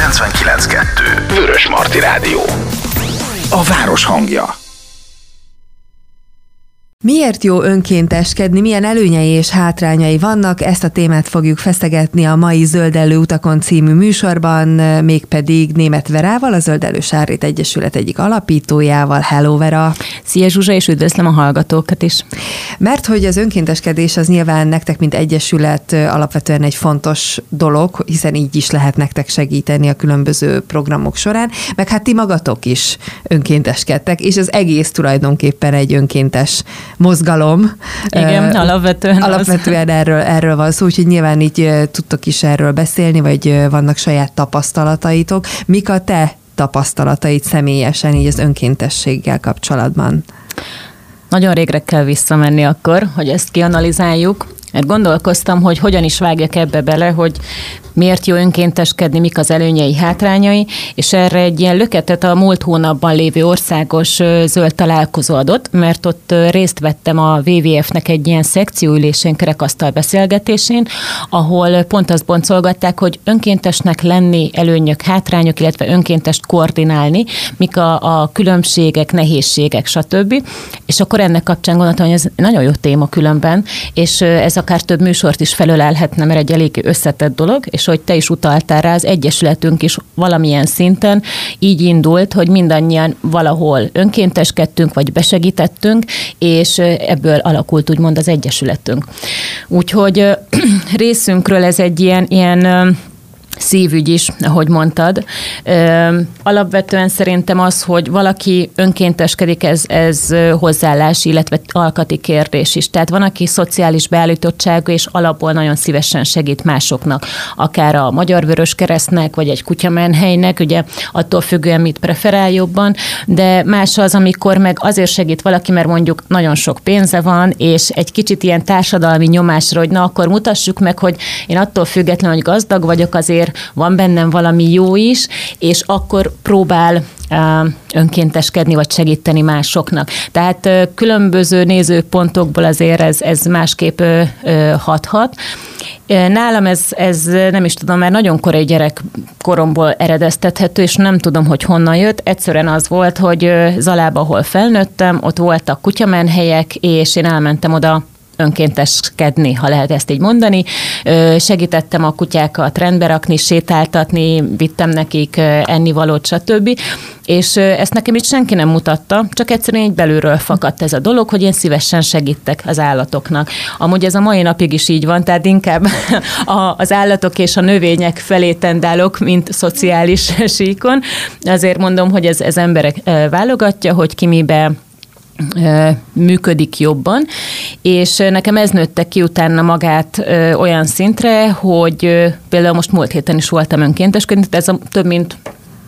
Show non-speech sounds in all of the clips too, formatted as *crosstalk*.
99.2 Vörös Marti Rádió. A város hangja Miért jó önkénteskedni, milyen előnyei és hátrányai vannak, ezt a témát fogjuk feszegetni a mai Zöldellő utakon című műsorban, mégpedig Német Verával, a Zöldellő Sárét Egyesület egyik alapítójával. Hello Vera! Szia Zsuzsa, és üdvözlöm a hallgatókat is! Mert hogy az önkénteskedés az nyilván nektek, mint egyesület alapvetően egy fontos dolog, hiszen így is lehet nektek segíteni a különböző programok során, meg hát ti magatok is önkénteskedtek, és az egész tulajdonképpen egy önkéntes mozgalom. Igen, uh, alapvetően Alapvetően az. erről, erről van szó, úgyhogy nyilván így tudtok is erről beszélni, vagy vannak saját tapasztalataitok. Mik a te tapasztalataid személyesen így az önkéntességgel kapcsolatban? Nagyon régre kell visszamenni akkor, hogy ezt kianalizáljuk, mert gondolkoztam, hogy hogyan is vágjak ebbe bele, hogy miért jó önkénteskedni, mik az előnyei, hátrányai, és erre egy ilyen löketet a múlt hónapban lévő országos zöld találkozó adott, mert ott részt vettem a WWF-nek egy ilyen szekcióülésén, kerekasztal beszélgetésén, ahol pont azt boncolgatták, hogy önkéntesnek lenni előnyök, hátrányok, illetve önkéntest koordinálni, mik a, a különbségek, nehézségek, stb. És akkor ennek kapcsán gondoltam, hogy ez nagyon jó téma különben, és ez akár több műsort is felölelhetne, mert egy elég összetett dolog, és hogy te is utaltál rá, az Egyesületünk is valamilyen szinten így indult, hogy mindannyian valahol önkénteskedtünk, vagy besegítettünk, és ebből alakult úgymond az Egyesületünk. Úgyhogy *clears throat* részünkről ez egy ilyen, ilyen szívügy is, ahogy mondtad. Alapvetően szerintem az, hogy valaki önkénteskedik, ez, ez hozzáállás, illetve alkati kérdés is. Tehát van, aki szociális beállítottságú, és alapból nagyon szívesen segít másoknak, akár a Magyar Vörös Keresztnek, vagy egy kutyamenhelynek, ugye attól függően mit preferál jobban, de más az, amikor meg azért segít valaki, mert mondjuk nagyon sok pénze van, és egy kicsit ilyen társadalmi nyomásra, hogy na akkor mutassuk meg, hogy én attól függetlenül, hogy gazdag vagyok, azért van bennem valami jó is, és akkor próbál önkénteskedni, vagy segíteni másoknak. Tehát különböző nézőpontokból azért ez, ez másképp hathat. Nálam ez, ez nem is tudom, mert nagyon korai gyerek koromból eredeztethető, és nem tudom, hogy honnan jött. Egyszerűen az volt, hogy Zalába, ahol felnőttem, ott voltak kutyamenhelyek, és én elmentem oda önkénteskedni, ha lehet ezt így mondani. Segítettem a kutyákat rendbe rakni, sétáltatni, vittem nekik ennivalót, stb. És ezt nekem itt senki nem mutatta, csak egyszerűen így belülről fakadt ez a dolog, hogy én szívesen segítek az állatoknak. Amúgy ez a mai napig is így van, tehát inkább *laughs* az állatok és a növények felé tendálok, mint szociális *laughs* síkon. Azért mondom, hogy ez, ez emberek válogatja, hogy ki mibe működik jobban, és nekem ez nőtte ki utána magát olyan szintre, hogy például most múlt héten is voltam önkénteskedni, ez a több mint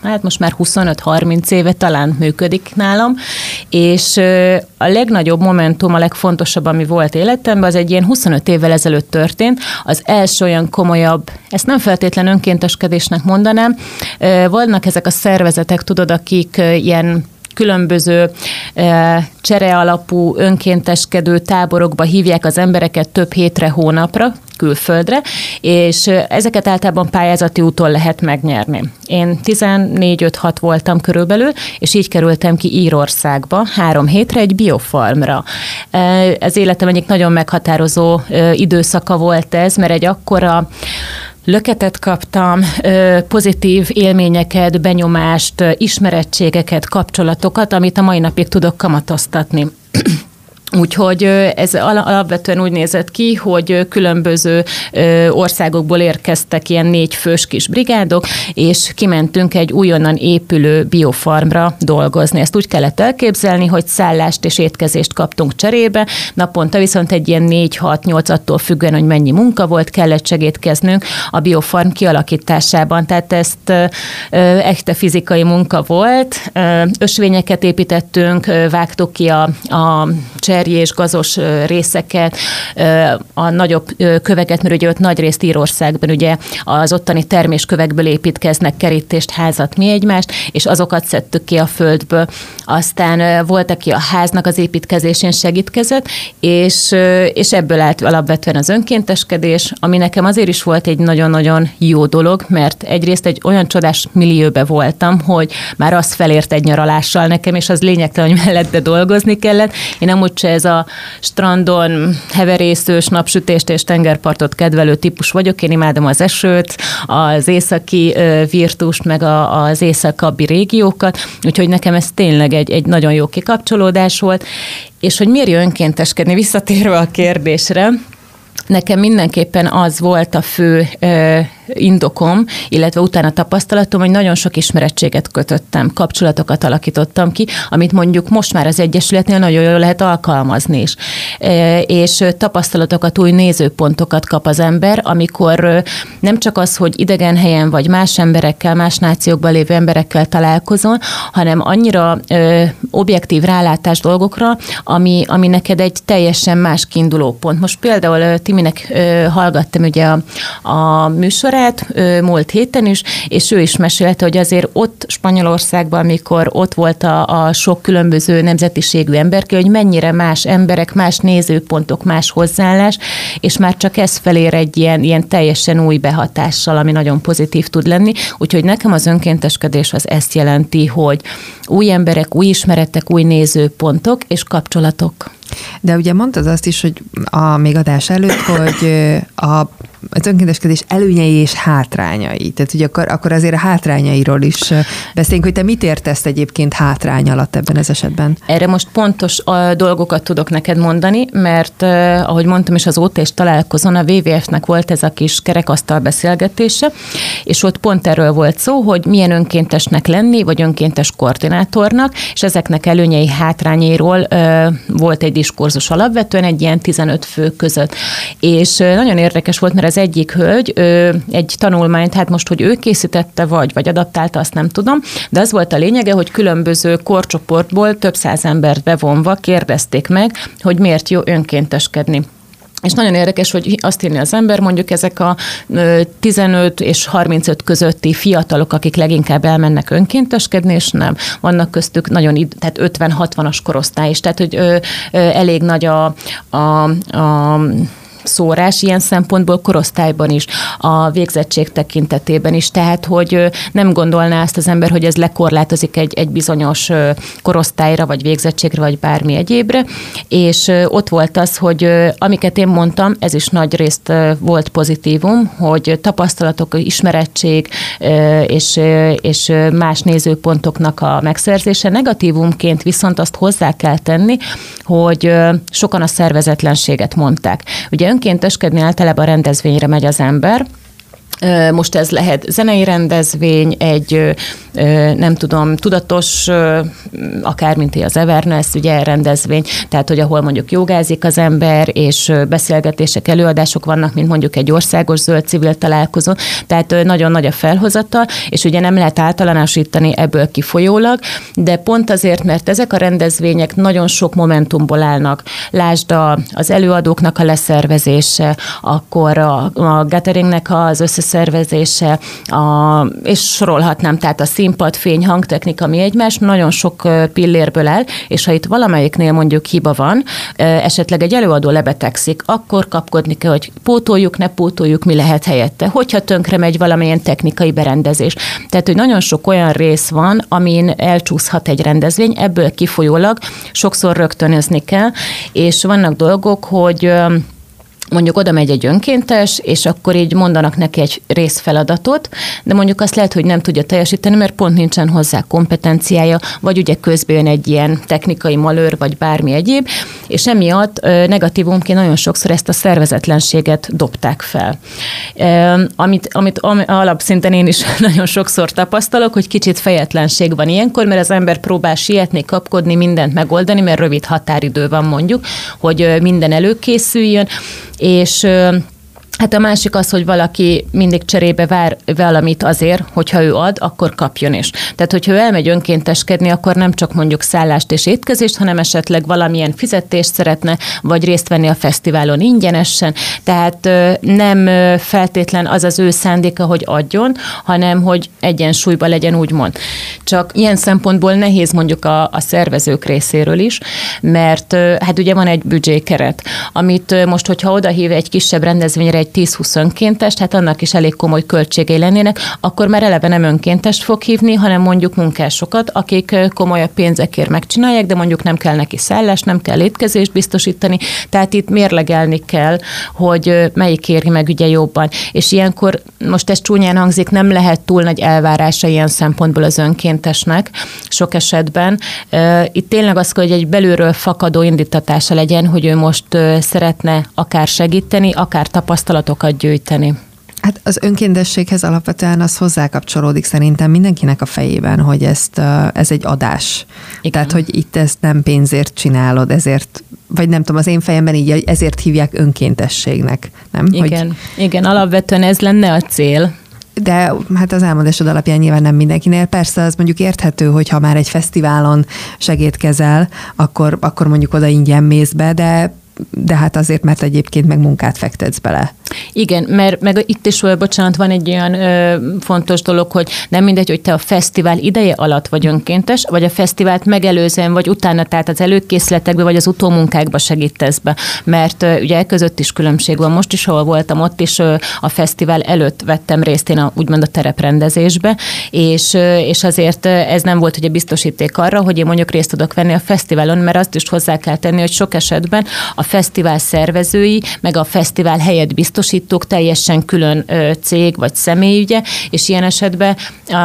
hát most már 25-30 éve talán működik nálam, és a legnagyobb momentum, a legfontosabb, ami volt életemben, az egy ilyen 25 évvel ezelőtt történt, az első olyan komolyabb, ezt nem feltétlen önkénteskedésnek mondanám, vannak ezek a szervezetek, tudod, akik ilyen különböző csere alapú önkénteskedő táborokba hívják az embereket több hétre, hónapra, külföldre, és ezeket általában pályázati úton lehet megnyerni. Én 14-5-6 voltam körülbelül, és így kerültem ki Írországba három hétre egy biofarmra. Ez életem egyik nagyon meghatározó időszaka volt ez, mert egy akkora löketet kaptam, pozitív élményeket, benyomást, ismerettségeket, kapcsolatokat, amit a mai napig tudok kamatoztatni. Úgyhogy ez alapvetően úgy nézett ki, hogy különböző országokból érkeztek ilyen négy fős kis brigádok, és kimentünk egy újonnan épülő biofarmra dolgozni. Ezt úgy kellett elképzelni, hogy szállást és étkezést kaptunk cserébe, naponta viszont egy ilyen 4-6-8 attól függően, hogy mennyi munka volt, kellett segítkeznünk a biofarm kialakításában. Tehát ezt echte fizikai munka volt. Ösvényeket építettünk, vágtuk ki a, a cser cserjés, gazos részeket, a nagyobb köveket, mert ugye ott nagy részt Írországban ugye az ottani terméskövekből építkeznek kerítést, házat, mi egymást, és azokat szedtük ki a földből. Aztán volt, aki a háznak az építkezésén segítkezett, és, és ebből állt alapvetően az önkénteskedés, ami nekem azért is volt egy nagyon-nagyon jó dolog, mert egyrészt egy olyan csodás millióbe voltam, hogy már az felért egy nyaralással nekem, és az lényegtelen, hogy mellette dolgozni kellett. Én amúgy se ez a strandon heverészős, napsütést és tengerpartot kedvelő típus vagyok. Én imádom az esőt, az északi virtust, meg az északabbi régiókat, úgyhogy nekem ez tényleg egy, egy nagyon jó kikapcsolódás volt. És hogy miért önkénteskedni, visszatérve a kérdésre, nekem mindenképpen az volt a fő indokom, illetve utána tapasztalatom, hogy nagyon sok ismerettséget kötöttem, kapcsolatokat alakítottam ki, amit mondjuk most már az Egyesületnél nagyon jól lehet alkalmazni is. E, és tapasztalatokat, új nézőpontokat kap az ember, amikor nem csak az, hogy idegen helyen vagy más emberekkel, más nációkban lévő emberekkel találkozol, hanem annyira objektív rálátás dolgokra, ami, ami neked egy teljesen más kiinduló pont. Most például Timinek hallgattam ugye a, a műsorát, Andrát múlt héten is, és ő is mesélte, hogy azért ott Spanyolországban, amikor ott volt a, a sok különböző nemzetiségű emberke, hogy mennyire más emberek, más nézőpontok, más hozzáállás, és már csak ez felér egy ilyen, ilyen teljesen új behatással, ami nagyon pozitív tud lenni. Úgyhogy nekem az önkénteskedés az ezt jelenti, hogy új emberek, új ismeretek, új nézőpontok és kapcsolatok. De ugye mondtad azt is, hogy a még adás előtt, hogy a az önkénteskedés előnyei és hátrányai. Tehát ugye akkor, akkor azért a hátrányairól is beszéljünk, hogy te mit értesz egyébként hátrány alatt ebben az esetben? Erre most pontos a dolgokat tudok neked mondani, mert ahogy mondtam is az OT és találkozón a WWF-nek volt ez a kis kerekasztal beszélgetése, és ott pont erről volt szó, hogy milyen önkéntesnek lenni, vagy önkéntes koordinátornak, és ezeknek előnyei, hátrányairól volt egy diskurzus alapvetően egy ilyen 15 fő között. És nagyon érdekes volt, mert az egyik hölgy ő, egy tanulmányt, hát most, hogy ő készítette vagy, vagy adaptálta, azt nem tudom, de az volt a lényege, hogy különböző korcsoportból több száz embert bevonva kérdezték meg, hogy miért jó önkénteskedni. És nagyon érdekes, hogy azt írni az ember, mondjuk ezek a 15 és 35 közötti fiatalok, akik leginkább elmennek önkénteskedni, és nem. Vannak köztük nagyon, tehát 50-60-as korosztály is, tehát hogy ö, ö, elég nagy a, a, a szórás ilyen szempontból korosztályban is, a végzettség tekintetében is, tehát hogy nem gondolná ezt az ember, hogy ez lekorlátozik egy, egy bizonyos korosztályra, vagy végzettségre, vagy bármi egyébre, és ott volt az, hogy amiket én mondtam, ez is nagy részt volt pozitívum, hogy tapasztalatok, ismerettség és, és más nézőpontoknak a megszerzése. Negatívumként viszont azt hozzá kell tenni, hogy sokan a szervezetlenséget mondták. Ugye önkénteskedni általában rendezvényre megy az ember, most ez lehet zenei rendezvény, egy nem tudom, tudatos, akár mint az Everness, ugye rendezvény, tehát hogy ahol mondjuk jogázik az ember, és beszélgetések, előadások vannak, mint mondjuk egy országos zöld civil találkozó, tehát nagyon nagy a felhozata, és ugye nem lehet általánosítani ebből kifolyólag, de pont azért, mert ezek a rendezvények nagyon sok momentumból állnak. Lásd a, az előadóknak a leszervezése, akkor a, a gatheringnek az összeszervezése, a, és sorolhatnám, tehát a színpad, fény, hangtechnika, mi egymás, nagyon sok pillérből áll, és ha itt valamelyiknél mondjuk hiba van, esetleg egy előadó lebetegszik, akkor kapkodni kell, hogy pótoljuk, ne pótoljuk, mi lehet helyette, hogyha tönkre megy valamilyen technikai berendezés. Tehát, hogy nagyon sok olyan rész van, amin elcsúszhat egy rendezvény, ebből kifolyólag sokszor rögtönözni kell, és vannak dolgok, hogy mondjuk oda megy egy önkéntes, és akkor így mondanak neki egy részfeladatot, de mondjuk azt lehet, hogy nem tudja teljesíteni, mert pont nincsen hozzá kompetenciája, vagy ugye közben egy ilyen technikai malőr, vagy bármi egyéb, és emiatt negatívumként nagyon sokszor ezt a szervezetlenséget dobták fel. Amit, amit alapszinten én is *laughs* nagyon sokszor tapasztalok, hogy kicsit fejetlenség van ilyenkor, mert az ember próbál sietni, kapkodni, mindent megoldani, mert rövid határidő van mondjuk, hogy minden előkészüljön, és Hát a másik az, hogy valaki mindig cserébe vár valamit azért, hogyha ő ad, akkor kapjon is. Tehát, hogyha ő elmegy önkénteskedni, akkor nem csak mondjuk szállást és étkezést, hanem esetleg valamilyen fizetést szeretne, vagy részt venni a fesztiválon ingyenesen. Tehát nem feltétlen az az ő szándéka, hogy adjon, hanem hogy egyensúlyban legyen, úgymond. Csak ilyen szempontból nehéz mondjuk a, a szervezők részéről is, mert hát ugye van egy büdzsékeret, amit most, hogyha odahív egy kisebb rendezvényre egy 10-20 önkéntest, hát annak is elég komoly költségei lennének, akkor már eleve nem önkéntest fog hívni, hanem mondjuk munkásokat, akik komolyabb pénzekért megcsinálják, de mondjuk nem kell neki szállás, nem kell étkezést biztosítani, tehát itt mérlegelni kell, hogy melyik éri meg ugye jobban. És ilyenkor, most ez csúnyán hangzik, nem lehet túl nagy elvárása ilyen szempontból az önkéntesnek sok esetben. Itt tényleg az, hogy egy belülről fakadó indítatása legyen, hogy ő most szeretne akár segíteni, akár tapasztalatokat gyűjteni. Hát az önkéntességhez alapvetően az hozzákapcsolódik szerintem mindenkinek a fejében, hogy ezt, ez egy adás. Igen. Tehát, hogy itt ezt nem pénzért csinálod, ezért, vagy nem tudom, az én fejemben így ezért hívják önkéntességnek, nem? Igen, hogy... igen alapvetően ez lenne a cél, de hát az elmondásod alapján nyilván nem mindenkinél. Persze az mondjuk érthető, hogy ha már egy fesztiválon segítkezel, akkor, akkor mondjuk oda ingyen mész be, de de hát azért, mert egyébként meg munkát fektetsz bele. Igen, mert meg itt is, bocsánat, van egy olyan ö, fontos dolog, hogy nem mindegy, hogy te a fesztivál ideje alatt vagy önkéntes, vagy a fesztivált megelőzően, vagy utána, tehát az előkészletekbe, vagy az utómunkákba segítesz be. Mert ö, ugye e között is különbség van. Most is, ahol voltam, ott is ö, a fesztivál előtt vettem részt én a, úgymond a tereprendezésbe, és, ö, és azért ez nem volt ugye biztosíték arra, hogy én mondjuk részt tudok venni a fesztiválon, mert azt is hozzá kell tenni, hogy sok esetben a fesztivál szervezői, meg a fesztivál helyet biztosítók teljesen külön cég vagy személyügye, és ilyen esetben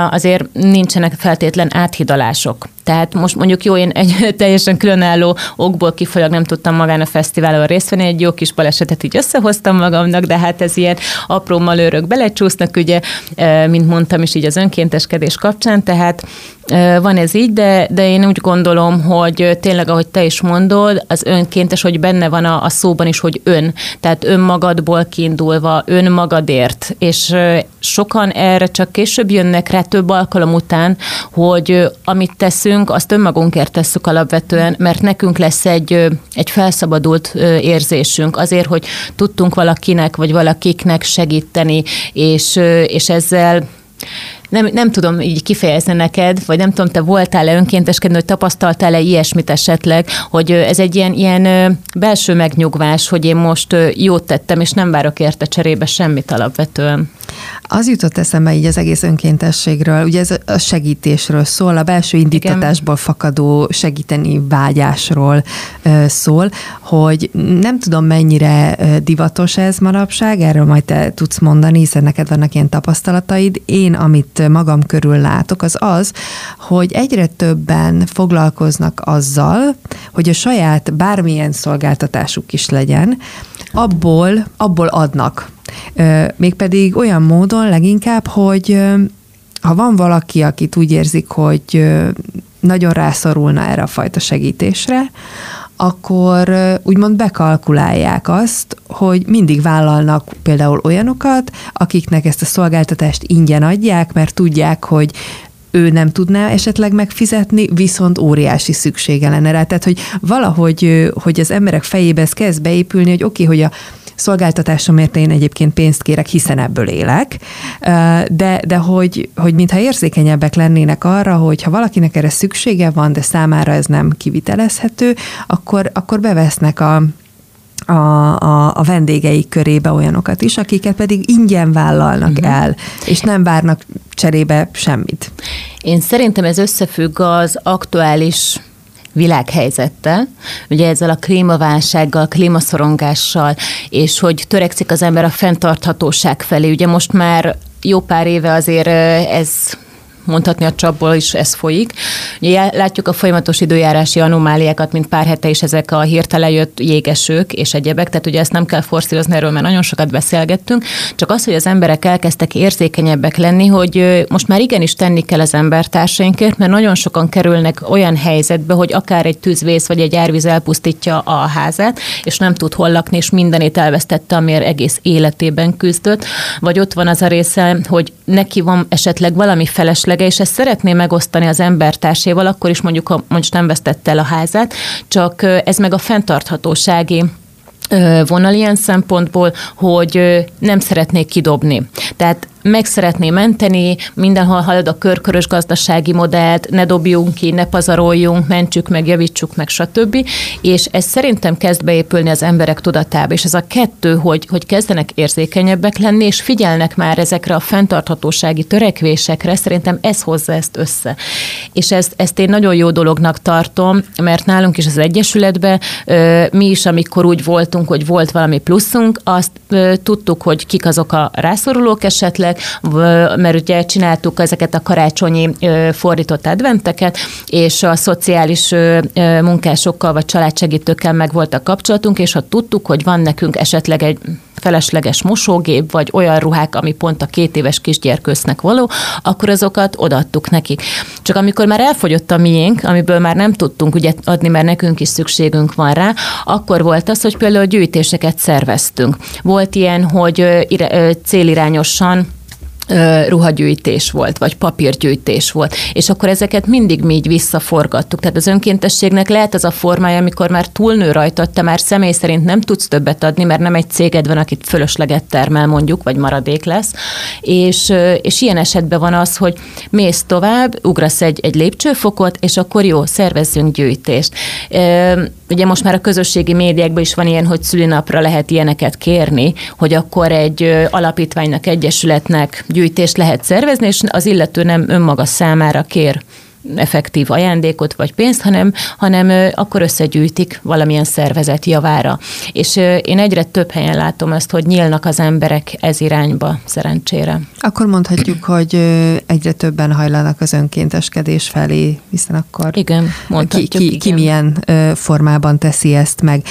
azért nincsenek feltétlen áthidalások. Tehát most mondjuk jó, én egy *laughs* teljesen különálló okból kifolyag nem tudtam magán a fesztiválon részt venni, egy jó kis balesetet így összehoztam magamnak, de hát ez ilyen apró malőrök belecsúsznak, ugye, mint mondtam is így az önkénteskedés kapcsán, tehát van ez így, de, de én úgy gondolom, hogy tényleg, ahogy te is mondod, az önkéntes, hogy benne van a, a szóban is, hogy ön. Tehát önmagadból kiindulva, önmagadért. És sokan erre csak később jönnek rá több alkalom után, hogy amit teszünk, azt önmagunkért tesszük alapvetően, mert nekünk lesz egy, egy felszabadult érzésünk azért, hogy tudtunk valakinek vagy valakiknek segíteni, és, és ezzel nem, nem tudom így kifejezni neked, vagy nem tudom, te voltál-e önkénteskedni, hogy tapasztaltál-e ilyesmit esetleg, hogy ez egy ilyen, ilyen belső megnyugvás, hogy én most jót tettem, és nem várok érte cserébe semmit alapvetően. Az jutott eszembe így az egész önkéntességről, ugye ez a segítésről szól, a belső indítatásból fakadó segíteni vágyásról szól, hogy nem tudom mennyire divatos ez manapság, erről majd te tudsz mondani, hiszen neked vannak ilyen tapasztalataid. Én, amit magam körül látok, az az, hogy egyre többen foglalkoznak azzal, hogy a saját bármilyen szolgáltatásuk is legyen, abból, abból adnak. Mégpedig olyan módon leginkább, hogy ha van valaki, akit úgy érzik, hogy nagyon rászorulna erre a fajta segítésre, akkor úgymond bekalkulálják azt, hogy mindig vállalnak például olyanokat, akiknek ezt a szolgáltatást ingyen adják, mert tudják, hogy ő nem tudná esetleg megfizetni, viszont óriási szüksége lenne rá. Tehát, hogy valahogy hogy az emberek fejébe ez kezd beépülni, hogy oké, okay, hogy a szolgáltatásomért én egyébként pénzt kérek, hiszen ebből élek, de, de hogy, hogy mintha érzékenyebbek lennének arra, hogy ha valakinek erre szüksége van, de számára ez nem kivitelezhető, akkor, akkor bevesznek a, a, a, a vendégeik körébe olyanokat is, akiket pedig ingyen vállalnak uh-huh. el, és nem várnak cserébe semmit. Én szerintem ez összefügg az aktuális világhelyzettel, ugye ezzel a klímaválsággal, klímaszorongással, és hogy törekszik az ember a fenntarthatóság felé. Ugye most már jó pár éve azért ez mondhatni a csapból is ez folyik. Ugye látjuk a folyamatos időjárási anomáliákat, mint pár hete is ezek a hirtelen jött jégesők és egyebek, tehát ugye ezt nem kell forszírozni erről, mert nagyon sokat beszélgettünk, csak az, hogy az emberek elkezdtek érzékenyebbek lenni, hogy most már igenis tenni kell az embertársainkért, mert nagyon sokan kerülnek olyan helyzetbe, hogy akár egy tűzvész vagy egy árvíz elpusztítja a házát, és nem tud hol lakni, és mindenét elvesztette, amiért egész életében küzdött, vagy ott van az a része, hogy neki van esetleg valami felesleges és ezt szeretné megosztani az embertárséval, akkor is mondjuk, ha most nem vesztette el a házát, csak ez meg a fenntarthatósági vonal ilyen szempontból, hogy nem szeretnék kidobni. Tehát meg szeretné menteni, mindenhol halad a körkörös gazdasági modellt, ne dobjunk ki, ne pazaroljunk, mentsük meg, javítsuk meg, stb. És ez szerintem kezd beépülni az emberek tudatába, és ez a kettő, hogy, hogy kezdenek érzékenyebbek lenni, és figyelnek már ezekre a fenntarthatósági törekvésekre, szerintem ez hozza ezt össze. És ezt, ezt én nagyon jó dolognak tartom, mert nálunk is az Egyesületben mi is, amikor úgy voltunk, hogy volt valami pluszunk, azt tudtuk, hogy kik azok a rászorulók esetleg, mert ugye csináltuk ezeket a karácsonyi fordított adventeket, és a szociális munkásokkal vagy családsegítőkkel meg volt a kapcsolatunk, és ha tudtuk, hogy van nekünk esetleg egy felesleges mosógép, vagy olyan ruhák, ami pont a két éves kisgyerkősznek való, akkor azokat odaadtuk nekik. Csak amikor már elfogyott a miénk, amiből már nem tudtunk ugye adni, mert nekünk is szükségünk van rá, akkor volt az, hogy például gyűjtéseket szerveztünk. Volt ilyen, hogy célirányosan ruhagyűjtés volt, vagy papírgyűjtés volt, és akkor ezeket mindig mi így visszaforgattuk. Tehát az önkéntességnek lehet az a formája, amikor már túlnő rajta, te már személy szerint nem tudsz többet adni, mert nem egy céged van, akit fölösleget termel mondjuk, vagy maradék lesz, és, és ilyen esetben van az, hogy mész tovább, ugrasz egy, egy lépcsőfokot, és akkor jó, szervezzünk gyűjtést. Ugye most már a közösségi médiákban is van ilyen, hogy szülinapra lehet ilyeneket kérni, hogy akkor egy alapítványnak, egyesületnek gyűjtést lehet szervezni, és az illető nem önmaga számára kér effektív ajándékot vagy pénzt, hanem, hanem akkor összegyűjtik valamilyen szervezet javára. És én egyre több helyen látom ezt, hogy nyílnak az emberek ez irányba, szerencsére. Akkor mondhatjuk, hogy egyre többen hajlanak az önkénteskedés felé, hiszen akkor igen, mondhatjuk, ki, ki, igen. ki milyen formában teszi ezt meg.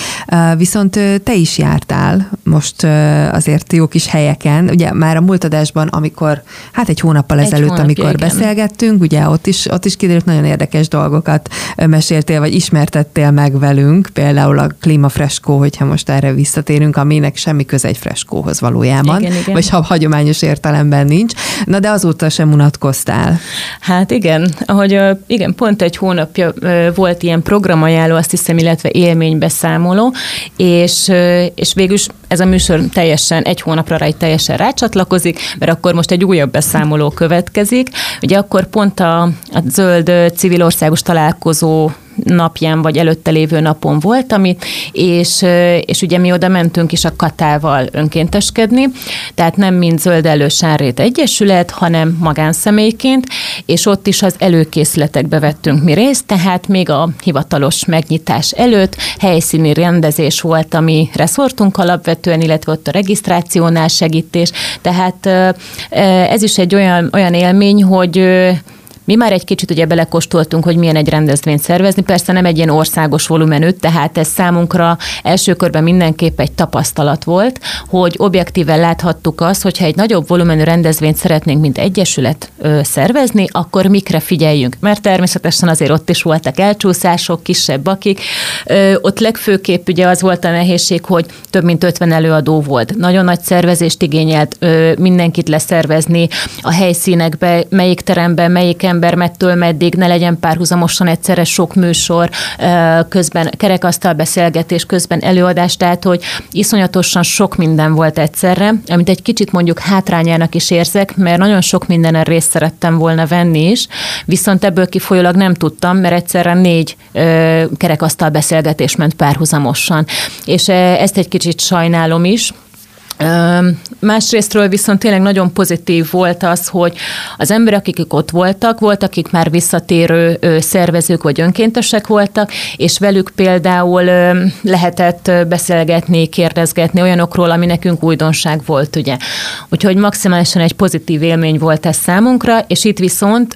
Viszont te is jártál most azért jó kis helyeken, ugye már a múlt adásban, amikor, hát egy hónappal ezelőtt, egy amikor igen. beszélgettünk, ugye ott is, ott is kiderült, nagyon érdekes dolgokat meséltél, vagy ismertettél meg velünk, például a klímafreskó, hogyha most erre visszatérünk, aminek semmi köze egy freskóhoz valójában, igen, igen. vagy ha hagyományos értelemben nincs. Na de azóta sem unatkoztál. Hát igen, ahogy igen, pont egy hónapja volt ilyen programajánló, azt hiszem, illetve élménybeszámoló, és, és végül ez a műsor teljesen egy hónapra rá teljesen rácsatlakozik, mert akkor most egy újabb beszámoló következik. Ugye akkor pont a, a zöld civil országos találkozó napján vagy előtte lévő napon volt, amit, és, és ugye mi oda mentünk is a Katával önkénteskedni, tehát nem mint Zöld Elősárét Egyesület, hanem magánszemélyként, és ott is az előkészletekbe vettünk mi részt, tehát még a hivatalos megnyitás előtt helyszíni rendezés volt, ami reszortunk alapvetően, illetve ott a regisztrációnál segítés, tehát ez is egy olyan, olyan élmény, hogy mi már egy kicsit ugye belekóstoltunk, hogy milyen egy rendezvényt szervezni, persze nem egy ilyen országos volumenű, tehát ez számunkra első körben mindenképp egy tapasztalat volt, hogy objektíven láthattuk azt, hogyha egy nagyobb volumenű rendezvényt szeretnénk, mint egyesület ö, szervezni, akkor mikre figyeljünk. Mert természetesen azért ott is voltak elcsúszások, kisebb akik. Ö, ott legfőképp ugye az volt a nehézség, hogy több mint 50 előadó volt. Nagyon nagy szervezést igényelt ö, mindenkit leszervezni a helyszínekbe, melyik teremben, melyik ember mettől meddig, ne legyen párhuzamosan egyszerre sok műsor, közben kerekasztal beszélgetés, közben előadás, tehát hogy iszonyatosan sok minden volt egyszerre, amit egy kicsit mondjuk hátrányának is érzek, mert nagyon sok mindenen részt szerettem volna venni is, viszont ebből kifolyólag nem tudtam, mert egyszerre négy kerekasztal beszélgetés ment párhuzamosan. És ezt egy kicsit sajnálom is, Másrésztről viszont tényleg nagyon pozitív volt az, hogy az emberek, akik ott voltak, volt, akik már visszatérő szervezők vagy önkéntesek voltak, és velük például lehetett beszélgetni, kérdezgetni olyanokról, ami nekünk újdonság volt, ugye. Úgyhogy maximálisan egy pozitív élmény volt ez számunkra, és itt viszont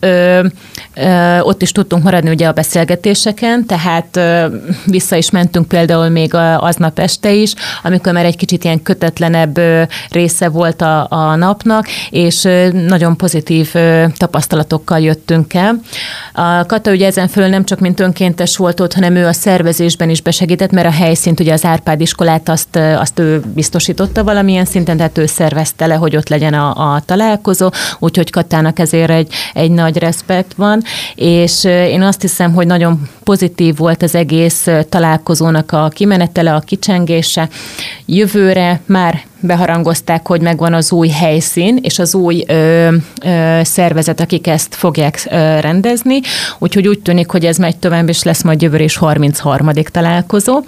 ott is tudtunk maradni ugye a beszélgetéseken, tehát vissza is mentünk például még aznap este is, amikor már egy kicsit ilyen kötetlenebb kisebb része volt a, a napnak, és nagyon pozitív tapasztalatokkal jöttünk el. A Kata ugye ezen föl nem csak mint önkéntes volt ott, hanem ő a szervezésben is besegített, mert a helyszínt, ugye az Árpád iskolát azt, azt ő biztosította valamilyen szinten, tehát ő szervezte le, hogy ott legyen a, a találkozó, úgyhogy Katának ezért egy, egy nagy respekt van, és én azt hiszem, hogy nagyon pozitív volt az egész találkozónak a kimenetele, a kicsengése. Jövőre már beharangozták, hogy megvan az új helyszín, és az új ö, ö, szervezet, akik ezt fogják ö, rendezni, úgyhogy úgy tűnik, hogy ez megy tovább, és lesz majd jövőre is 33. találkozó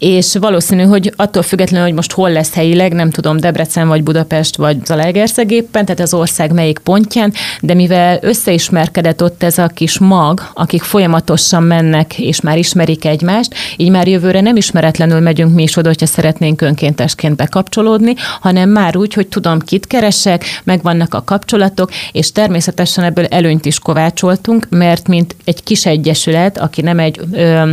és valószínű, hogy attól függetlenül, hogy most hol lesz helyileg, nem tudom, Debrecen vagy Budapest vagy Zalaegerszeg éppen, tehát az ország melyik pontján, de mivel összeismerkedett ott ez a kis mag, akik folyamatosan mennek és már ismerik egymást, így már jövőre nem ismeretlenül megyünk mi is oda, hogyha szeretnénk önkéntesként bekapcsolódni, hanem már úgy, hogy tudom, kit keresek, megvannak a kapcsolatok, és természetesen ebből előnyt is kovácsoltunk, mert mint egy kis egyesület, aki nem egy ö,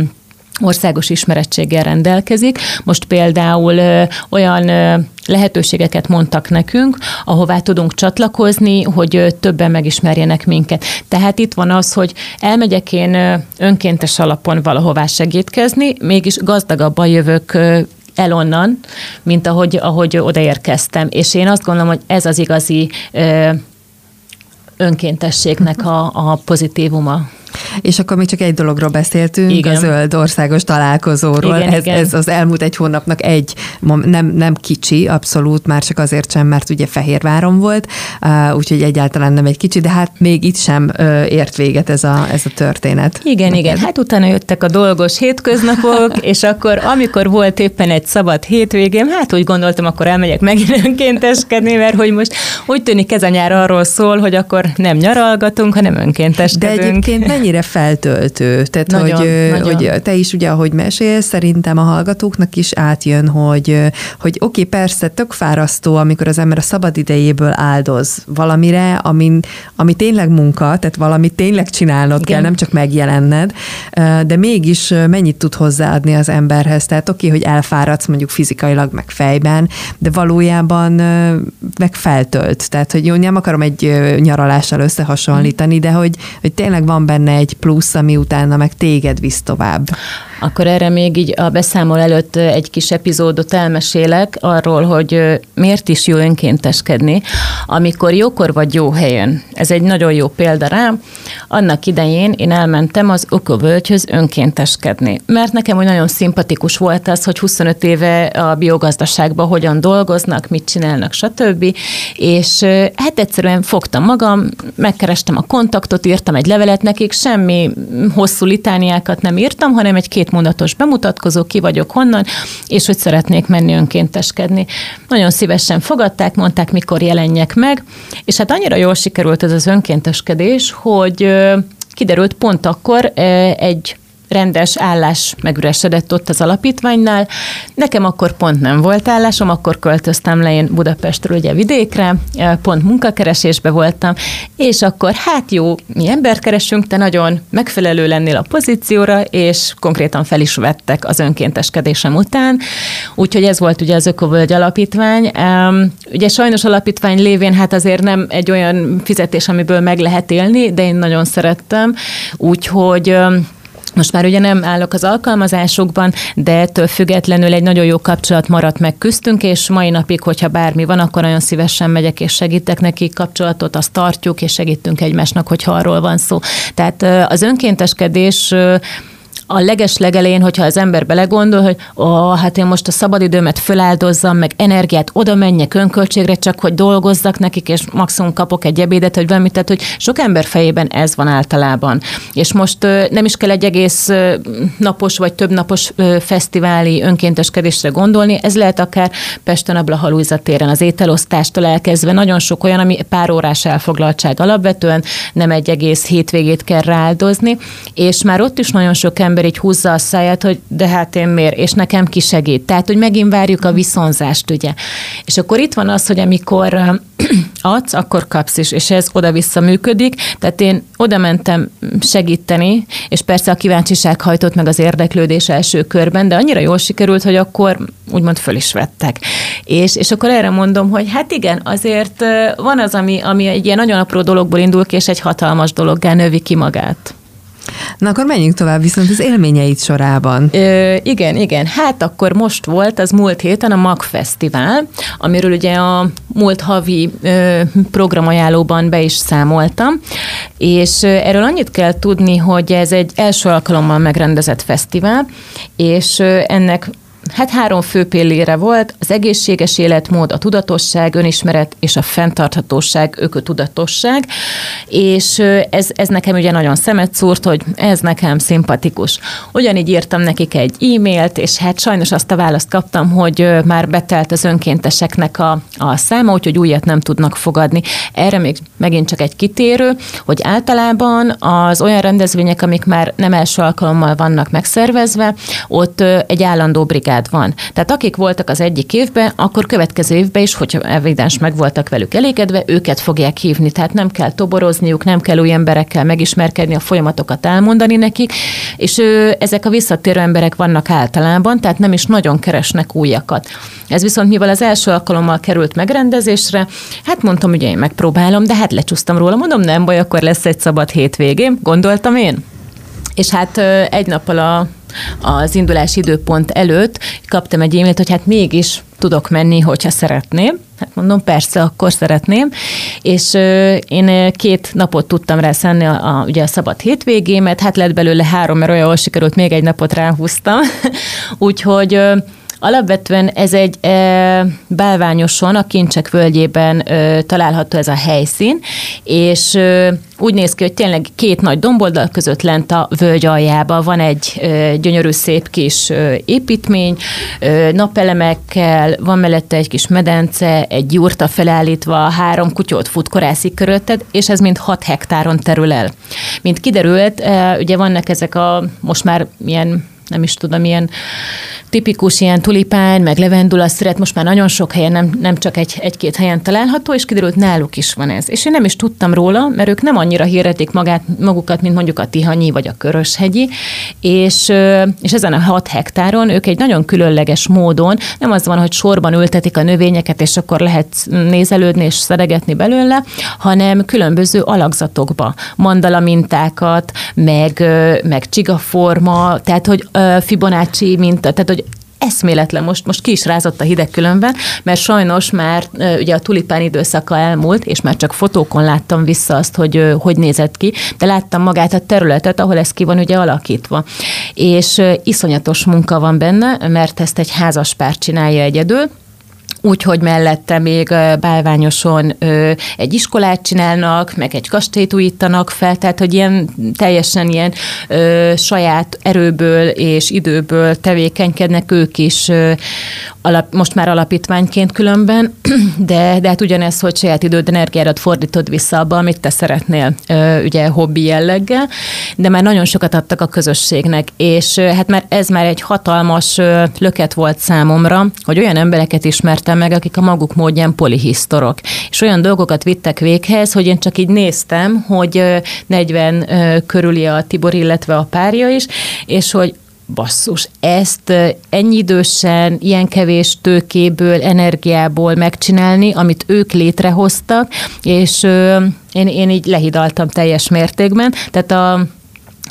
országos ismerettséggel rendelkezik. Most például ö, olyan ö, lehetőségeket mondtak nekünk, ahová tudunk csatlakozni, hogy ö, többen megismerjenek minket. Tehát itt van az, hogy elmegyek én ö, önkéntes alapon valahová segítkezni, mégis gazdagabban jövök ö, el onnan, mint ahogy, ahogy odaérkeztem. És én azt gondolom, hogy ez az igazi ö, önkéntességnek a, a pozitívuma. És akkor még csak egy dologról beszéltünk, igen. a zöld országos találkozóról. Igen, ez, igen. ez az elmúlt egy hónapnak egy, nem, nem kicsi, abszolút, már csak azért sem, mert ugye Fehérváron volt, úgyhogy egyáltalán nem egy kicsi, de hát még itt sem ért véget ez a, ez a történet. Igen, Neked? igen. Hát utána jöttek a dolgos hétköznapok, *laughs* és akkor amikor volt éppen egy szabad hétvégém, hát úgy gondoltam, akkor elmegyek megint önkénteskedni, mert hogy most úgy tűnik ez a nyár arról szól, hogy akkor nem nyaralgatunk, hanem önkénteskedünk. De egyébként mennyire feltöltő? Tehát, nagyon, hogy, nagyon. hogy te is ugye, ahogy mesélsz, szerintem a hallgatóknak is átjön, hogy, hogy oké, okay, persze, tök fárasztó, amikor az ember a szabad idejéből áldoz valamire, ami, ami tényleg munka, tehát valamit tényleg csinálnod Igen. kell, nem csak megjelenned, de mégis mennyit tud hozzáadni az emberhez. Tehát oké, okay, hogy elfáradsz mondjuk fizikailag, meg fejben, de valójában meg feltölt. Tehát, hogy jó, nem akarom egy nyaralással összehasonlítani, de hogy, hogy tényleg van benne benne egy plusz, ami utána meg téged visz tovább. Akkor erre még így a beszámol előtt egy kis epizódot elmesélek arról, hogy miért is jó önkénteskedni, amikor jókor vagy jó helyen. Ez egy nagyon jó példa rám. Annak idején én elmentem az Ökövölgyhöz önkénteskedni, mert nekem hogy nagyon szimpatikus volt az, hogy 25 éve a biogazdaságban hogyan dolgoznak, mit csinálnak, stb. És hát egyszerűen fogtam magam, megkerestem a kontaktot, írtam egy levelet nekik, semmi hosszú litániákat nem írtam, hanem egy két mondatos bemutatkozó, ki vagyok honnan, és hogy szeretnék menni önkénteskedni. Nagyon szívesen fogadták, mondták, mikor jelenjek meg, és hát annyira jól sikerült ez az önkénteskedés, hogy kiderült pont akkor egy rendes állás megüresedett ott az alapítványnál. Nekem akkor pont nem volt állásom, akkor költöztem le én Budapestről ugye vidékre, pont munkakeresésbe voltam, és akkor hát jó, mi embert keresünk, te nagyon megfelelő lennél a pozícióra, és konkrétan fel is vettek az önkénteskedésem után. Úgyhogy ez volt ugye az Ökovölgy Alapítvány. Ugye sajnos alapítvány lévén hát azért nem egy olyan fizetés, amiből meg lehet élni, de én nagyon szerettem, úgyhogy most már ugye nem állok az alkalmazásokban, de ettől függetlenül egy nagyon jó kapcsolat maradt meg köztünk, és mai napig, hogyha bármi van, akkor nagyon szívesen megyek és segítek nekik kapcsolatot, azt tartjuk, és segítünk egymásnak, hogyha arról van szó. Tehát az önkénteskedés a leges legelén, hogyha az ember belegondol, hogy ó, hát én most a szabadidőmet föláldozzam, meg energiát oda menjek önköltségre, csak hogy dolgozzak nekik, és maximum kapok egy ebédet, hogy valamit, tehát hogy sok ember fejében ez van általában. És most nem is kell egy egész napos vagy több napos fesztiváli önkénteskedésre gondolni, ez lehet akár Pesten a Blahalújza téren, az ételosztástól elkezdve. Nagyon sok olyan, ami pár órás elfoglaltság alapvetően, nem egy egész hétvégét kell rááldozni, és már ott is nagyon sok ember így húzza a száját, hogy de hát én miért, és nekem ki segít. Tehát, hogy megint várjuk a viszonzást, ugye. És akkor itt van az, hogy amikor *clears throat* adsz, akkor kapsz is, és ez oda-vissza működik. Tehát én oda mentem segíteni, és persze a kíváncsiság hajtott meg az érdeklődés első körben, de annyira jól sikerült, hogy akkor úgymond föl is vettek. És, és akkor erre mondom, hogy hát igen, azért van az, ami, ami egy ilyen nagyon apró dologból indul ki, és egy hatalmas dologgá növi ki magát. Na akkor menjünk tovább, viszont az élményeit sorában. Ö, igen, igen. Hát akkor most volt, az múlt héten a MAG Fesztivál, amiről ugye a múlt havi ö, programajánlóban be is számoltam, és erről annyit kell tudni, hogy ez egy első alkalommal megrendezett fesztivál, és ennek Hát három fő pillére volt, az egészséges életmód, a tudatosság, önismeret és a fenntarthatóság, ökotudatosság, és ez, ez nekem ugye nagyon szemet szúrt, hogy ez nekem szimpatikus. Ugyanígy írtam nekik egy e-mailt, és hát sajnos azt a választ kaptam, hogy már betelt az önkénteseknek a, a száma, úgyhogy újat nem tudnak fogadni. Erre még megint csak egy kitérő, hogy általában az olyan rendezvények, amik már nem első alkalommal vannak megszervezve, ott egy állandó brigád brigád van. Tehát akik voltak az egyik évben, akkor következő évben is, hogyha evidens meg voltak velük elégedve, őket fogják hívni. Tehát nem kell toborozniuk, nem kell új emberekkel megismerkedni, a folyamatokat elmondani nekik, és ő, ezek a visszatérő emberek vannak általában, tehát nem is nagyon keresnek újakat. Ez viszont mivel az első alkalommal került megrendezésre, hát mondtam, ugye én megpróbálom, de hát lecsúsztam róla, mondom, nem baj, akkor lesz egy szabad hétvégén, gondoltam én. És hát egy nappal a az indulási időpont előtt kaptam egy e-mailt, hogy hát mégis tudok menni, hogyha szeretném. Hát mondom, persze, akkor szeretném. És ö, én két napot tudtam rá szenni a, a, ugye a szabad hétvégémet, hát lett belőle három, mert olyan jól sikerült, még egy napot ráhúztam. *laughs* Úgyhogy ö, Alapvetően ez egy e, bálványoson, a Kincsek völgyében e, található ez a helyszín, és e, úgy néz ki, hogy tényleg két nagy domboldal között lent a völgy aljában van egy e, gyönyörű szép kis e, építmény, e, napelemekkel, van mellette egy kis medence, egy jurta felállítva, három kutyót fut korászik körülötted, és ez mind 6 hektáron terül el. Mint kiderült, e, ugye vannak ezek a most már milyen nem is tudom, ilyen tipikus ilyen tulipán, meg levendula szeret most már nagyon sok helyen, nem, nem csak egy, egy-két helyen található, és kiderült, náluk is van ez. És én nem is tudtam róla, mert ők nem annyira hirdetik magát, magukat, mint mondjuk a Tihanyi vagy a Köröshegyi, és, és ezen a hat hektáron ők egy nagyon különleges módon, nem az van, hogy sorban ültetik a növényeket, és akkor lehet nézelődni és szeregetni belőle, hanem különböző alakzatokba, mandala mintákat, meg, meg csigaforma, tehát hogy Fibonacci minta, tehát hogy eszméletlen, most, most ki is rázott a hideg különben, mert sajnos már ugye a tulipán időszaka elmúlt, és már csak fotókon láttam vissza azt, hogy hogy nézett ki, de láttam magát a területet, ahol ez ki van ugye alakítva. És iszonyatos munka van benne, mert ezt egy házaspár csinálja egyedül, úgyhogy mellette még bálványoson egy iskolát csinálnak, meg egy kastélyt újítanak fel, tehát hogy ilyen teljesen ilyen saját erőből és időből tevékenykednek ők is most már alapítványként különben, *clears throat* de, de hát ugyanez, hogy saját időd, energiádat fordítod vissza abba, amit te szeretnél, ugye hobbi jelleggel, de már nagyon sokat adtak a közösségnek, és hát már ez már egy hatalmas löket volt számomra, hogy olyan embereket ismertem meg, akik a maguk módján polihisztorok. És olyan dolgokat vittek véghez, hogy én csak így néztem, hogy 40 körüli a Tibor, illetve a párja is, és hogy basszus, ezt ennyi idősen, ilyen kevés tőkéből, energiából megcsinálni, amit ők létrehoztak, és én, én így lehidaltam teljes mértékben. Tehát a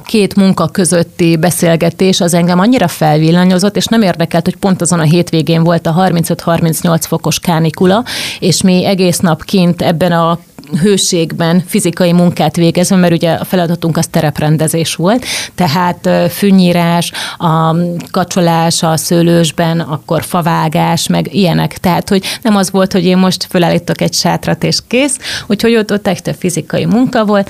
két munka közötti beszélgetés az engem annyira felvillanyozott, és nem érdekelt, hogy pont azon a hétvégén volt a 35-38 fokos kánikula, és mi egész nap kint ebben a hőségben fizikai munkát végezve, mert ugye a feladatunk az tereprendezés volt, tehát fűnyírás, a kacsolás a szőlősben, akkor favágás, meg ilyenek. Tehát, hogy nem az volt, hogy én most fölállítok egy sátrat és kész, úgyhogy ott, ott egy fizikai munka volt,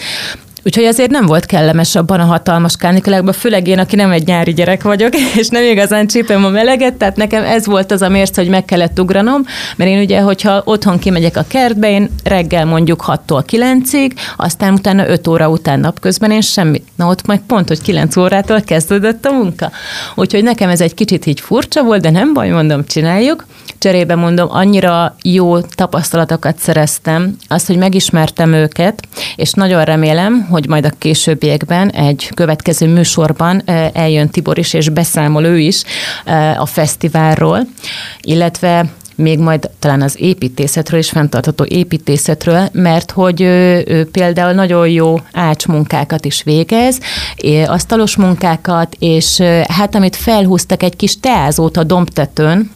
Úgyhogy azért nem volt kellemes abban a hatalmas kánikulákban, főleg én, aki nem egy nyári gyerek vagyok, *laughs* és nem igazán csípem a meleget, tehát nekem ez volt az a mérce, hogy meg kellett ugranom, mert én ugye, hogyha otthon kimegyek a kertbe, én reggel mondjuk 6-tól 9-ig, aztán utána 5 óra után napközben én semmit. Na ott meg pont, hogy 9 órától kezdődött a munka. Úgyhogy nekem ez egy kicsit így furcsa volt, de nem baj, mondom, csináljuk. Cserébe mondom, annyira jó tapasztalatokat szereztem, azt, hogy megismertem őket, és nagyon remélem, hogy majd a későbbiekben egy következő műsorban eljön Tibor is, és beszámol ő is a fesztiválról, illetve még majd talán az építészetről és fenntartható építészetről, mert hogy ő, ő például nagyon jó ácsmunkákat is végez, asztalos munkákat, és hát amit felhúztak egy kis teázót a dombtetőn,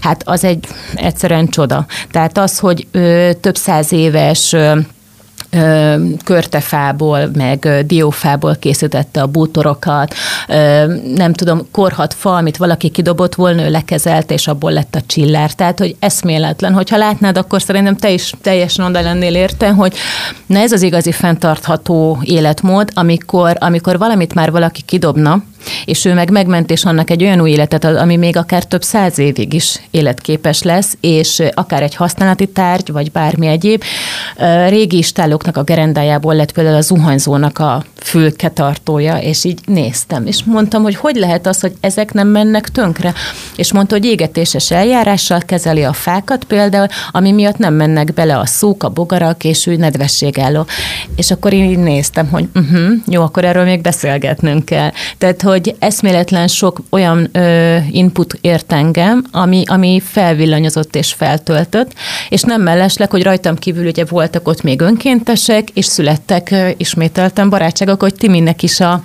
hát az egy egyszerűen csoda. Tehát az, hogy ö, több száz éves körtefából, meg diófából készítette a bútorokat, nem tudom, korhat fa, amit valaki kidobott volna, ő lekezelte, és abból lett a csillár. Tehát, hogy eszméletlen. Hogyha látnád, akkor szerintem te is teljesen oda lennél érte, hogy na ez az igazi fenntartható életmód, amikor, amikor valamit már valaki kidobna, és ő meg megmentés annak egy olyan új életet, ami még akár több száz évig is életképes lesz, és akár egy használati tárgy, vagy bármi egyéb. Régi istálóknak a gerendájából lett például a zuhanyzónak a fülketartója, és így néztem, és mondtam, hogy hogy lehet az, hogy ezek nem mennek tönkre. És mondta, hogy égetéses eljárással kezeli a fákat például, ami miatt nem mennek bele a szúk, a bogarak, és úgy nedvességálló. És akkor én így néztem, hogy uh-huh, jó, akkor erről még beszélgetnünk kell. Tehát, hogy eszméletlen sok olyan ö, input ért engem, ami, ami felvillanyozott és feltöltött, és nem mellesleg, hogy rajtam kívül ugye voltak ott még önkéntesek, és születtek ö, ismételten barátságok, hogy Timinek is a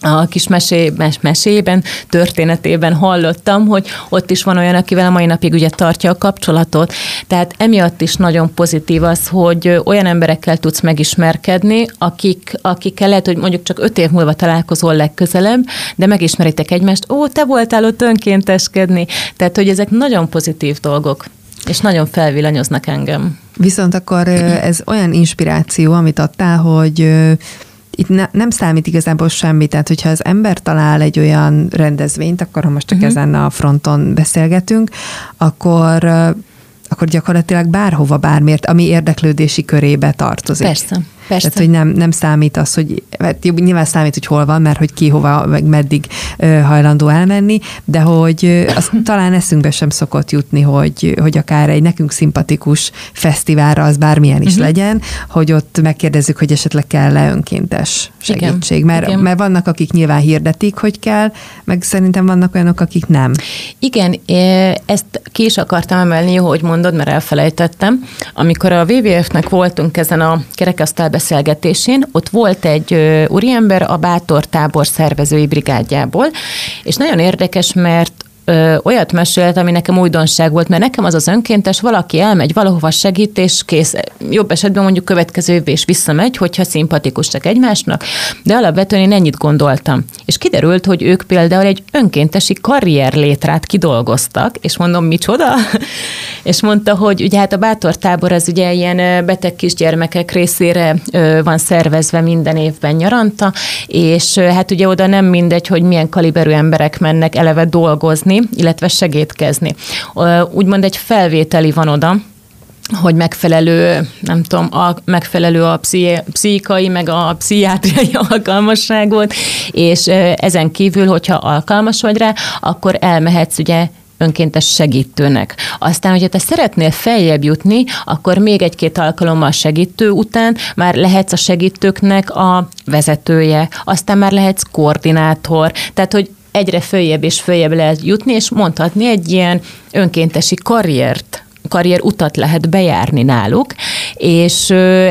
a kis mesé, mes, mesében, történetében hallottam, hogy ott is van olyan, akivel a mai napig ugye tartja a kapcsolatot. Tehát emiatt is nagyon pozitív az, hogy olyan emberekkel tudsz megismerkedni, akik, akikkel lehet, hogy mondjuk csak öt év múlva találkozol legközelebb, de megismeritek egymást, ó, te voltál ott önkénteskedni. Tehát, hogy ezek nagyon pozitív dolgok, és nagyon felvillanyoznak engem. Viszont akkor ez olyan inspiráció, amit adtál, hogy itt ne, nem számít igazából semmi, tehát hogyha az ember talál egy olyan rendezvényt, akkor ha most csak uh-huh. ezen a fronton beszélgetünk, akkor akkor gyakorlatilag bárhova, bármiért, ami érdeklődési körébe tartozik. Persze. Persze. Tehát, hogy nem, nem számít az, hogy hát nyilván számít, hogy hol van, mert hogy ki hova, meg meddig ö, hajlandó elmenni, de hogy az *laughs* talán eszünkbe sem szokott jutni, hogy, hogy akár egy nekünk szimpatikus fesztiválra, az bármilyen is uh-huh. legyen, hogy ott megkérdezzük, hogy esetleg kell-e önkéntes segítség. Igen. Mert, Igen. mert vannak, akik nyilván hirdetik, hogy kell, meg szerintem vannak olyanok, akik nem. Igen, ezt ki is akartam emelni, jó, hogy mondod, mert elfelejtettem. Amikor a WWF-nek voltunk ezen a kerekasztal beszélgetésén, ott volt egy úriember a Bátor tábor szervezői brigádjából, és nagyon érdekes, mert ö, olyat mesélt, ami nekem újdonság volt, mert nekem az az önkéntes, valaki elmegy valahova segít, és kész. Jobb esetben mondjuk következő évben is visszamegy, hogyha szimpatikusak egymásnak, de alapvetően én ennyit gondoltam. És kiderült, hogy ők például egy önkéntesi karrierlétrát kidolgoztak, és mondom, micsoda? *laughs* és mondta, hogy ugye hát a bátor tábor az ugye ilyen beteg kisgyermekek részére van szervezve minden évben nyaranta, és hát ugye oda nem mindegy, hogy milyen kaliberű emberek mennek eleve dolgozni, illetve segítkezni. Úgymond egy felvételi van oda, hogy megfelelő, nem tudom, a, megfelelő a pszichikai, meg a pszichiátriai *laughs* alkalmasságot, és ezen kívül, hogyha alkalmas vagy rá, akkor elmehetsz ugye önkéntes segítőnek. Aztán, hogyha te szeretnél feljebb jutni, akkor még egy-két alkalommal segítő után már lehetsz a segítőknek a vezetője, aztán már lehetsz koordinátor, tehát, hogy egyre följebb és följebb lehet jutni, és mondhatni egy ilyen önkéntesi karriert karrier utat lehet bejárni náluk, és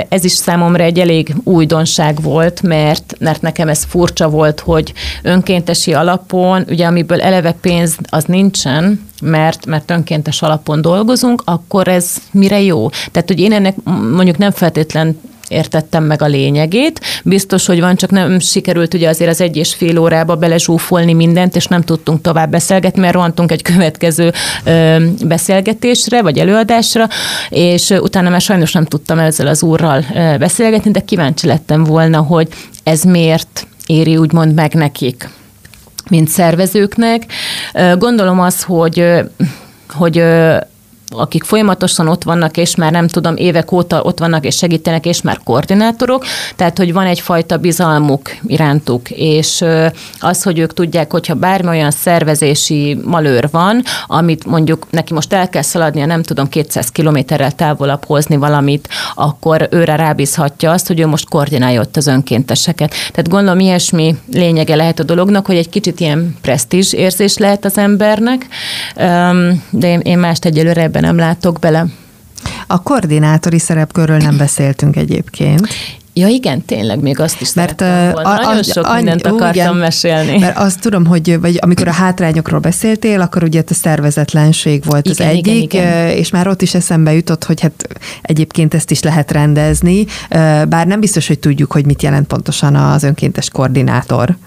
ez is számomra egy elég újdonság volt, mert, mert nekem ez furcsa volt, hogy önkéntesi alapon, ugye amiből eleve pénz az nincsen, mert, mert önkéntes alapon dolgozunk, akkor ez mire jó? Tehát, hogy én ennek mondjuk nem feltétlen értettem meg a lényegét. Biztos, hogy van, csak nem sikerült ugye azért az egy és fél órába belezsúfolni mindent, és nem tudtunk tovább beszélgetni, mert rohantunk egy következő ö, beszélgetésre, vagy előadásra, és utána már sajnos nem tudtam ezzel az úrral beszélgetni, de kíváncsi lettem volna, hogy ez miért éri úgymond meg nekik mint szervezőknek. Gondolom az, hogy hogy akik folyamatosan ott vannak, és már nem tudom, évek óta ott vannak és segítenek, és már koordinátorok, tehát hogy van egyfajta bizalmuk irántuk, és az, hogy ők tudják, hogyha bármi olyan szervezési malőr van, amit mondjuk neki most el kell szaladnia, nem tudom, 200 kilométerrel távolabb hozni valamit, akkor őre rábízhatja azt, hogy ő most koordinálja ott az önkénteseket. Tehát gondolom ilyesmi lényege lehet a dolognak, hogy egy kicsit ilyen presztízs érzés lehet az embernek, de én mást egyelőre ebben ebbe nem látok bele. A koordinátori szerepkörről nem beszéltünk egyébként. Ja igen, tényleg még azt is mert volna. A, a, Nagyon sok a, mindent akartam igen, mesélni. Mert azt tudom, hogy vagy amikor a hátrányokról beszéltél, akkor ugye a szervezetlenség volt igen, az egyik, igen, igen. és már ott is eszembe jutott, hogy hát egyébként ezt is lehet rendezni, bár nem biztos, hogy tudjuk, hogy mit jelent pontosan az önkéntes koordinátor.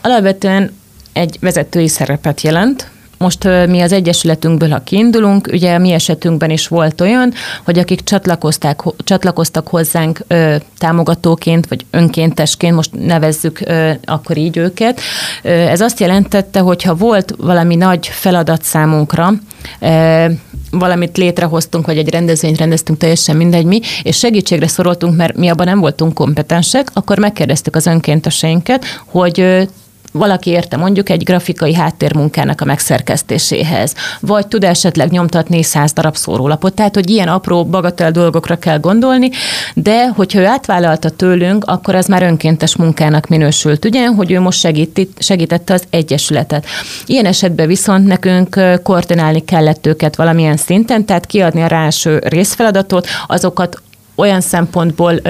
Alapvetően egy vezetői szerepet jelent, most mi az Egyesületünkből, ha kiindulunk, ugye mi esetünkben is volt olyan, hogy akik csatlakozták, csatlakoztak hozzánk ö, támogatóként, vagy önkéntesként, most nevezzük ö, akkor így őket, ö, ez azt jelentette, hogy ha volt valami nagy feladat számunkra, ö, valamit létrehoztunk, vagy egy rendezvényt rendeztünk, teljesen mindegy mi, és segítségre szoroltunk, mert mi abban nem voltunk kompetensek, akkor megkérdeztük az önkénteseinket, hogy valaki érte mondjuk egy grafikai háttérmunkának a megszerkesztéséhez, vagy tud esetleg nyomtatni száz darab szórólapot, tehát hogy ilyen apró bagatel dolgokra kell gondolni, de hogyha ő átvállalta tőlünk, akkor az már önkéntes munkának minősült, ugye, hogy ő most segít, segítette az Egyesületet. Ilyen esetben viszont nekünk koordinálni kellett őket valamilyen szinten, tehát kiadni a ráső részfeladatot, azokat olyan szempontból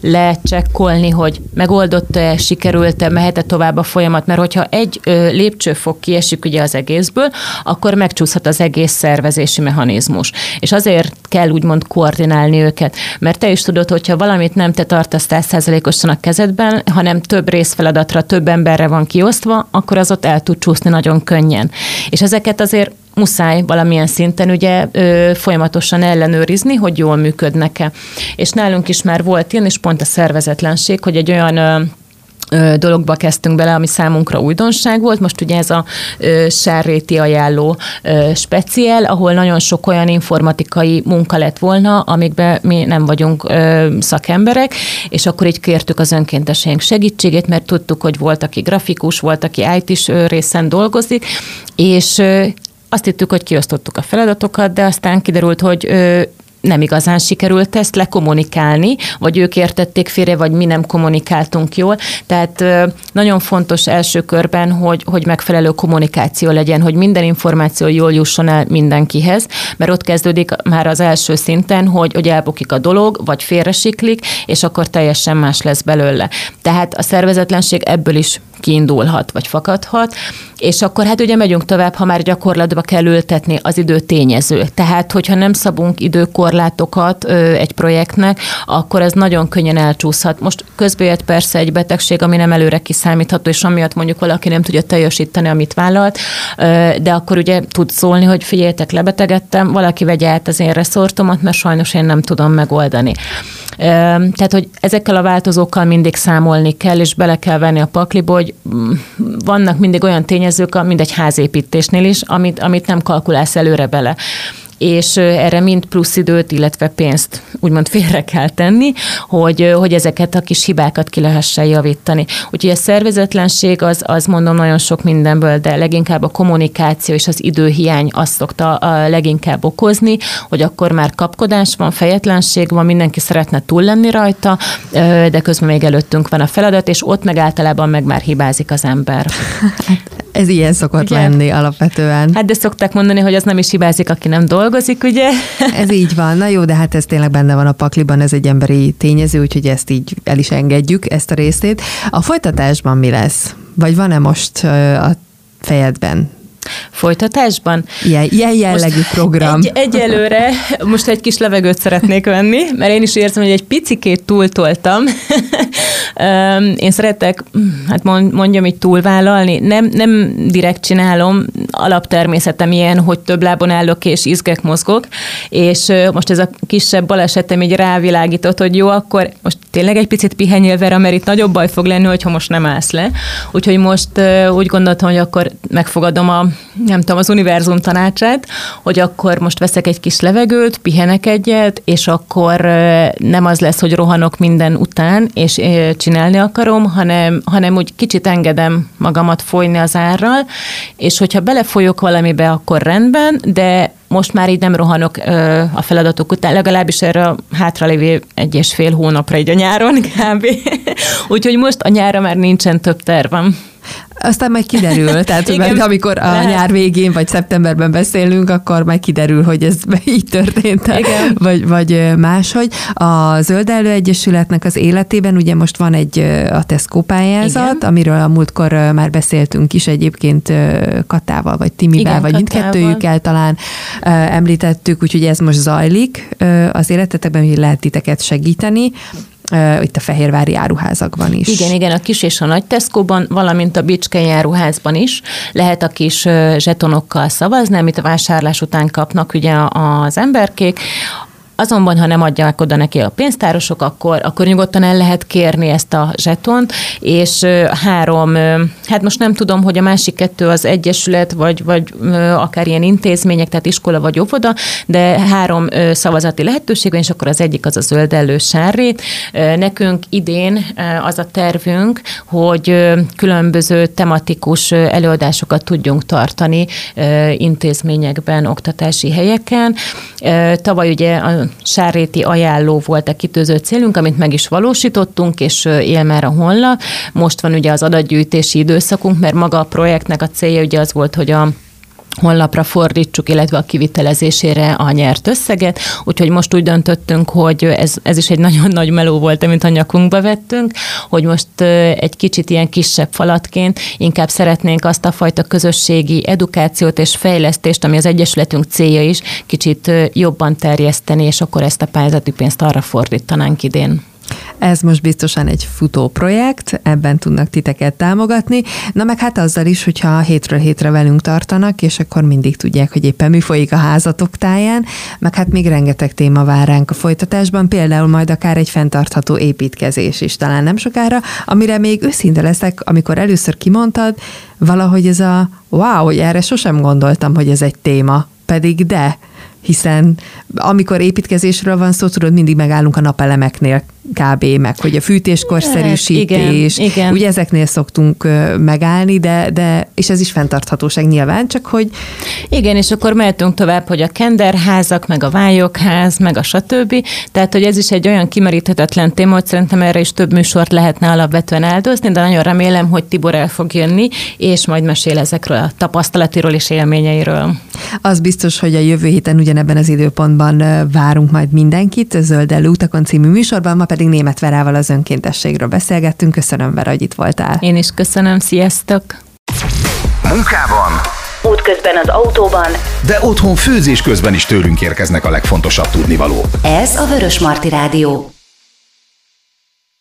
lecsekkolni, hogy megoldott-e, sikerült-e, mehet-e tovább a folyamat, mert hogyha egy lépcsőfok kiesik ugye az egészből, akkor megcsúszhat az egész szervezési mechanizmus. És azért kell úgymond koordinálni őket, mert te is tudod, hogyha valamit nem te tartasz százszerzelékosan a kezedben, hanem több részfeladatra, több emberre van kiosztva, akkor az ott el tud csúszni nagyon könnyen. És ezeket azért muszáj valamilyen szinten ugye ö, folyamatosan ellenőrizni, hogy jól működnek-e. És nálunk is már volt ilyen, és pont a szervezetlenség, hogy egy olyan ö, dologba kezdtünk bele, ami számunkra újdonság volt. Most ugye ez a ö, sárréti ajánló ö, speciál, ahol nagyon sok olyan informatikai munka lett volna, amikben mi nem vagyunk ö, szakemberek, és akkor így kértük az önkénteseink segítségét, mert tudtuk, hogy volt, aki grafikus, volt, aki IT-s részen dolgozik, és azt hittük, hogy kiosztottuk a feladatokat, de aztán kiderült, hogy nem igazán sikerült ezt lekommunikálni, vagy ők értették félre, vagy mi nem kommunikáltunk jól. Tehát nagyon fontos első körben, hogy, hogy megfelelő kommunikáció legyen, hogy minden információ jól jusson el mindenkihez, mert ott kezdődik már az első szinten, hogy, hogy elbukik a dolog, vagy félresiklik, és akkor teljesen más lesz belőle. Tehát a szervezetlenség ebből is kiindulhat, vagy fakadhat, és akkor hát ugye megyünk tovább, ha már gyakorlatba kell ültetni az idő tényező. Tehát, hogyha nem szabunk időkorlátokat ö, egy projektnek, akkor ez nagyon könnyen elcsúszhat. Most közben persze egy betegség, ami nem előre kiszámítható, és amiatt mondjuk valaki nem tudja teljesíteni, amit vállalt, ö, de akkor ugye tud szólni, hogy figyeljetek, lebetegedtem, valaki vegye át az én reszortomat, mert sajnos én nem tudom megoldani. Tehát, hogy ezekkel a változókkal mindig számolni kell, és bele kell venni a pakliba, hogy mm, vannak mindig olyan tényezők, mint egy házépítésnél is, amit, amit nem kalkulálsz előre bele és erre mind plusz időt, illetve pénzt úgymond félre kell tenni, hogy, hogy ezeket a kis hibákat ki lehessen javítani. Úgyhogy a szervezetlenség az, az mondom nagyon sok mindenből, de leginkább a kommunikáció és az időhiány azt szokta a leginkább okozni, hogy akkor már kapkodás van, fejetlenség van, mindenki szeretne túl lenni rajta, de közben még előttünk van a feladat, és ott meg általában meg már hibázik az ember. *laughs* Ez ilyen szokott ugye? lenni alapvetően. Hát de szokták mondani, hogy az nem is hibázik, aki nem dolgozik, ugye? *laughs* Ez így van. Na jó, de hát ez tényleg benne van a pakliban, ez egy emberi tényező, úgyhogy ezt így el is engedjük, ezt a részét. A folytatásban mi lesz? Vagy van-e most a fejedben folytatásban. Ilyen, ilyen jellegű most program. Egy, egyelőre most egy kis levegőt szeretnék venni, mert én is érzem, hogy egy picikét túltoltam. *laughs* én szeretek, hát mondjam így túlvállalni, nem, nem direkt csinálom, alaptermészetem ilyen, hogy több lábon állok és izgek mozgok, és most ez a kisebb balesetem így rávilágított, hogy jó, akkor most tényleg egy picit pihenjél Vera, mert itt nagyobb baj fog lenni, hogyha most nem állsz le. Úgyhogy most úgy gondoltam, hogy akkor megfogadom a nem tudom, az univerzum tanácsát, hogy akkor most veszek egy kis levegőt, pihenek egyet, és akkor nem az lesz, hogy rohanok minden után, és csinálni akarom, hanem, hanem úgy kicsit engedem magamat folyni az árral, és hogyha belefolyok valamibe, akkor rendben, de most már így nem rohanok ö, a feladatok után, legalábbis erre a hátralévő egy és fél hónapra egy a nyáron *laughs* kb. Úgyhogy most a nyára már nincsen több tervem. Aztán majd kiderül, tehát Igen, mert amikor a lehet. nyár végén vagy szeptemberben beszélünk, akkor majd kiderül, hogy ez *laughs* így történt, Igen. Vagy, vagy máshogy. A Zöld Elő Egyesületnek az életében ugye most van egy a Tesco pályázat, Igen. amiről a múltkor már beszéltünk is egyébként Katával, vagy Timivel, Igen, vagy mindkettőjükkel talán említettük, úgyhogy ez most zajlik az életetekben, hogy lehet titeket segíteni itt a fehérvári áruházakban is. Igen, igen, a kis és a nagy Tesco-ban, valamint a Bicskei áruházban is lehet a kis zsetonokkal szavazni, amit a vásárlás után kapnak ugye az emberkék. Azonban, ha nem adják oda neki a pénztárosok, akkor, akkor nyugodtan el lehet kérni ezt a zsetont, és három, hát most nem tudom, hogy a másik kettő az egyesület, vagy, vagy akár ilyen intézmények, tehát iskola vagy óvoda, de három szavazati lehetőség van, és akkor az egyik az a zöld sárrét. Nekünk idén az a tervünk, hogy különböző tematikus előadásokat tudjunk tartani intézményekben, oktatási helyeken. Tavaly ugye a sárréti ajánló volt a kitűzött célunk, amit meg is valósítottunk, és él már a honlap. Most van ugye az adatgyűjtési időszakunk, mert maga a projektnek a célja ugye az volt, hogy a honlapra fordítsuk, illetve a kivitelezésére a nyert összeget, úgyhogy most úgy döntöttünk, hogy ez, ez is egy nagyon nagy meló volt, amit a nyakunkba vettünk, hogy most egy kicsit ilyen kisebb falatként inkább szeretnénk azt a fajta közösségi edukációt és fejlesztést, ami az Egyesületünk célja is, kicsit jobban terjeszteni, és akkor ezt a pályázati pénzt arra fordítanánk idén. Ez most biztosan egy futó projekt, ebben tudnak titeket támogatni, na meg hát azzal is, hogyha hétről hétre velünk tartanak, és akkor mindig tudják, hogy éppen mi folyik a házatok táján, meg hát még rengeteg téma vár ránk a folytatásban, például majd akár egy fenntartható építkezés is talán nem sokára, amire még őszinte leszek, amikor először kimondtad, valahogy ez a wow, hogy erre sosem gondoltam, hogy ez egy téma, pedig de, hiszen amikor építkezésről van szó, tudod, mindig megállunk a napelemeknél kb. meg hogy a fűtéskorszerűsítés, igen, igen. ugye ezeknél szoktunk megállni, de, de és ez is fenntarthatóság nyilván, csak hogy... Igen, és akkor mehetünk tovább, hogy a kenderházak, meg a vályokház, meg a stb. Tehát, hogy ez is egy olyan kimeríthetetlen téma, hogy szerintem erre is több műsort lehetne alapvetően áldozni, de nagyon remélem, hogy Tibor el fog jönni, és majd mesél ezekről a tapasztalatiról és élményeiről. Az biztos, hogy a jövő héten ugyanebben az időpontban várunk majd mindenkit, Zöld utakon című műsorban, ma pedig Német Verával az önkéntességről beszélgettünk. Köszönöm, Vera, hogy itt voltál. Én is köszönöm, sziasztok! Munkában, útközben az autóban, de otthon főzés közben is tőlünk érkeznek a legfontosabb tudnivaló. Ez a Vörös Marti Rádió.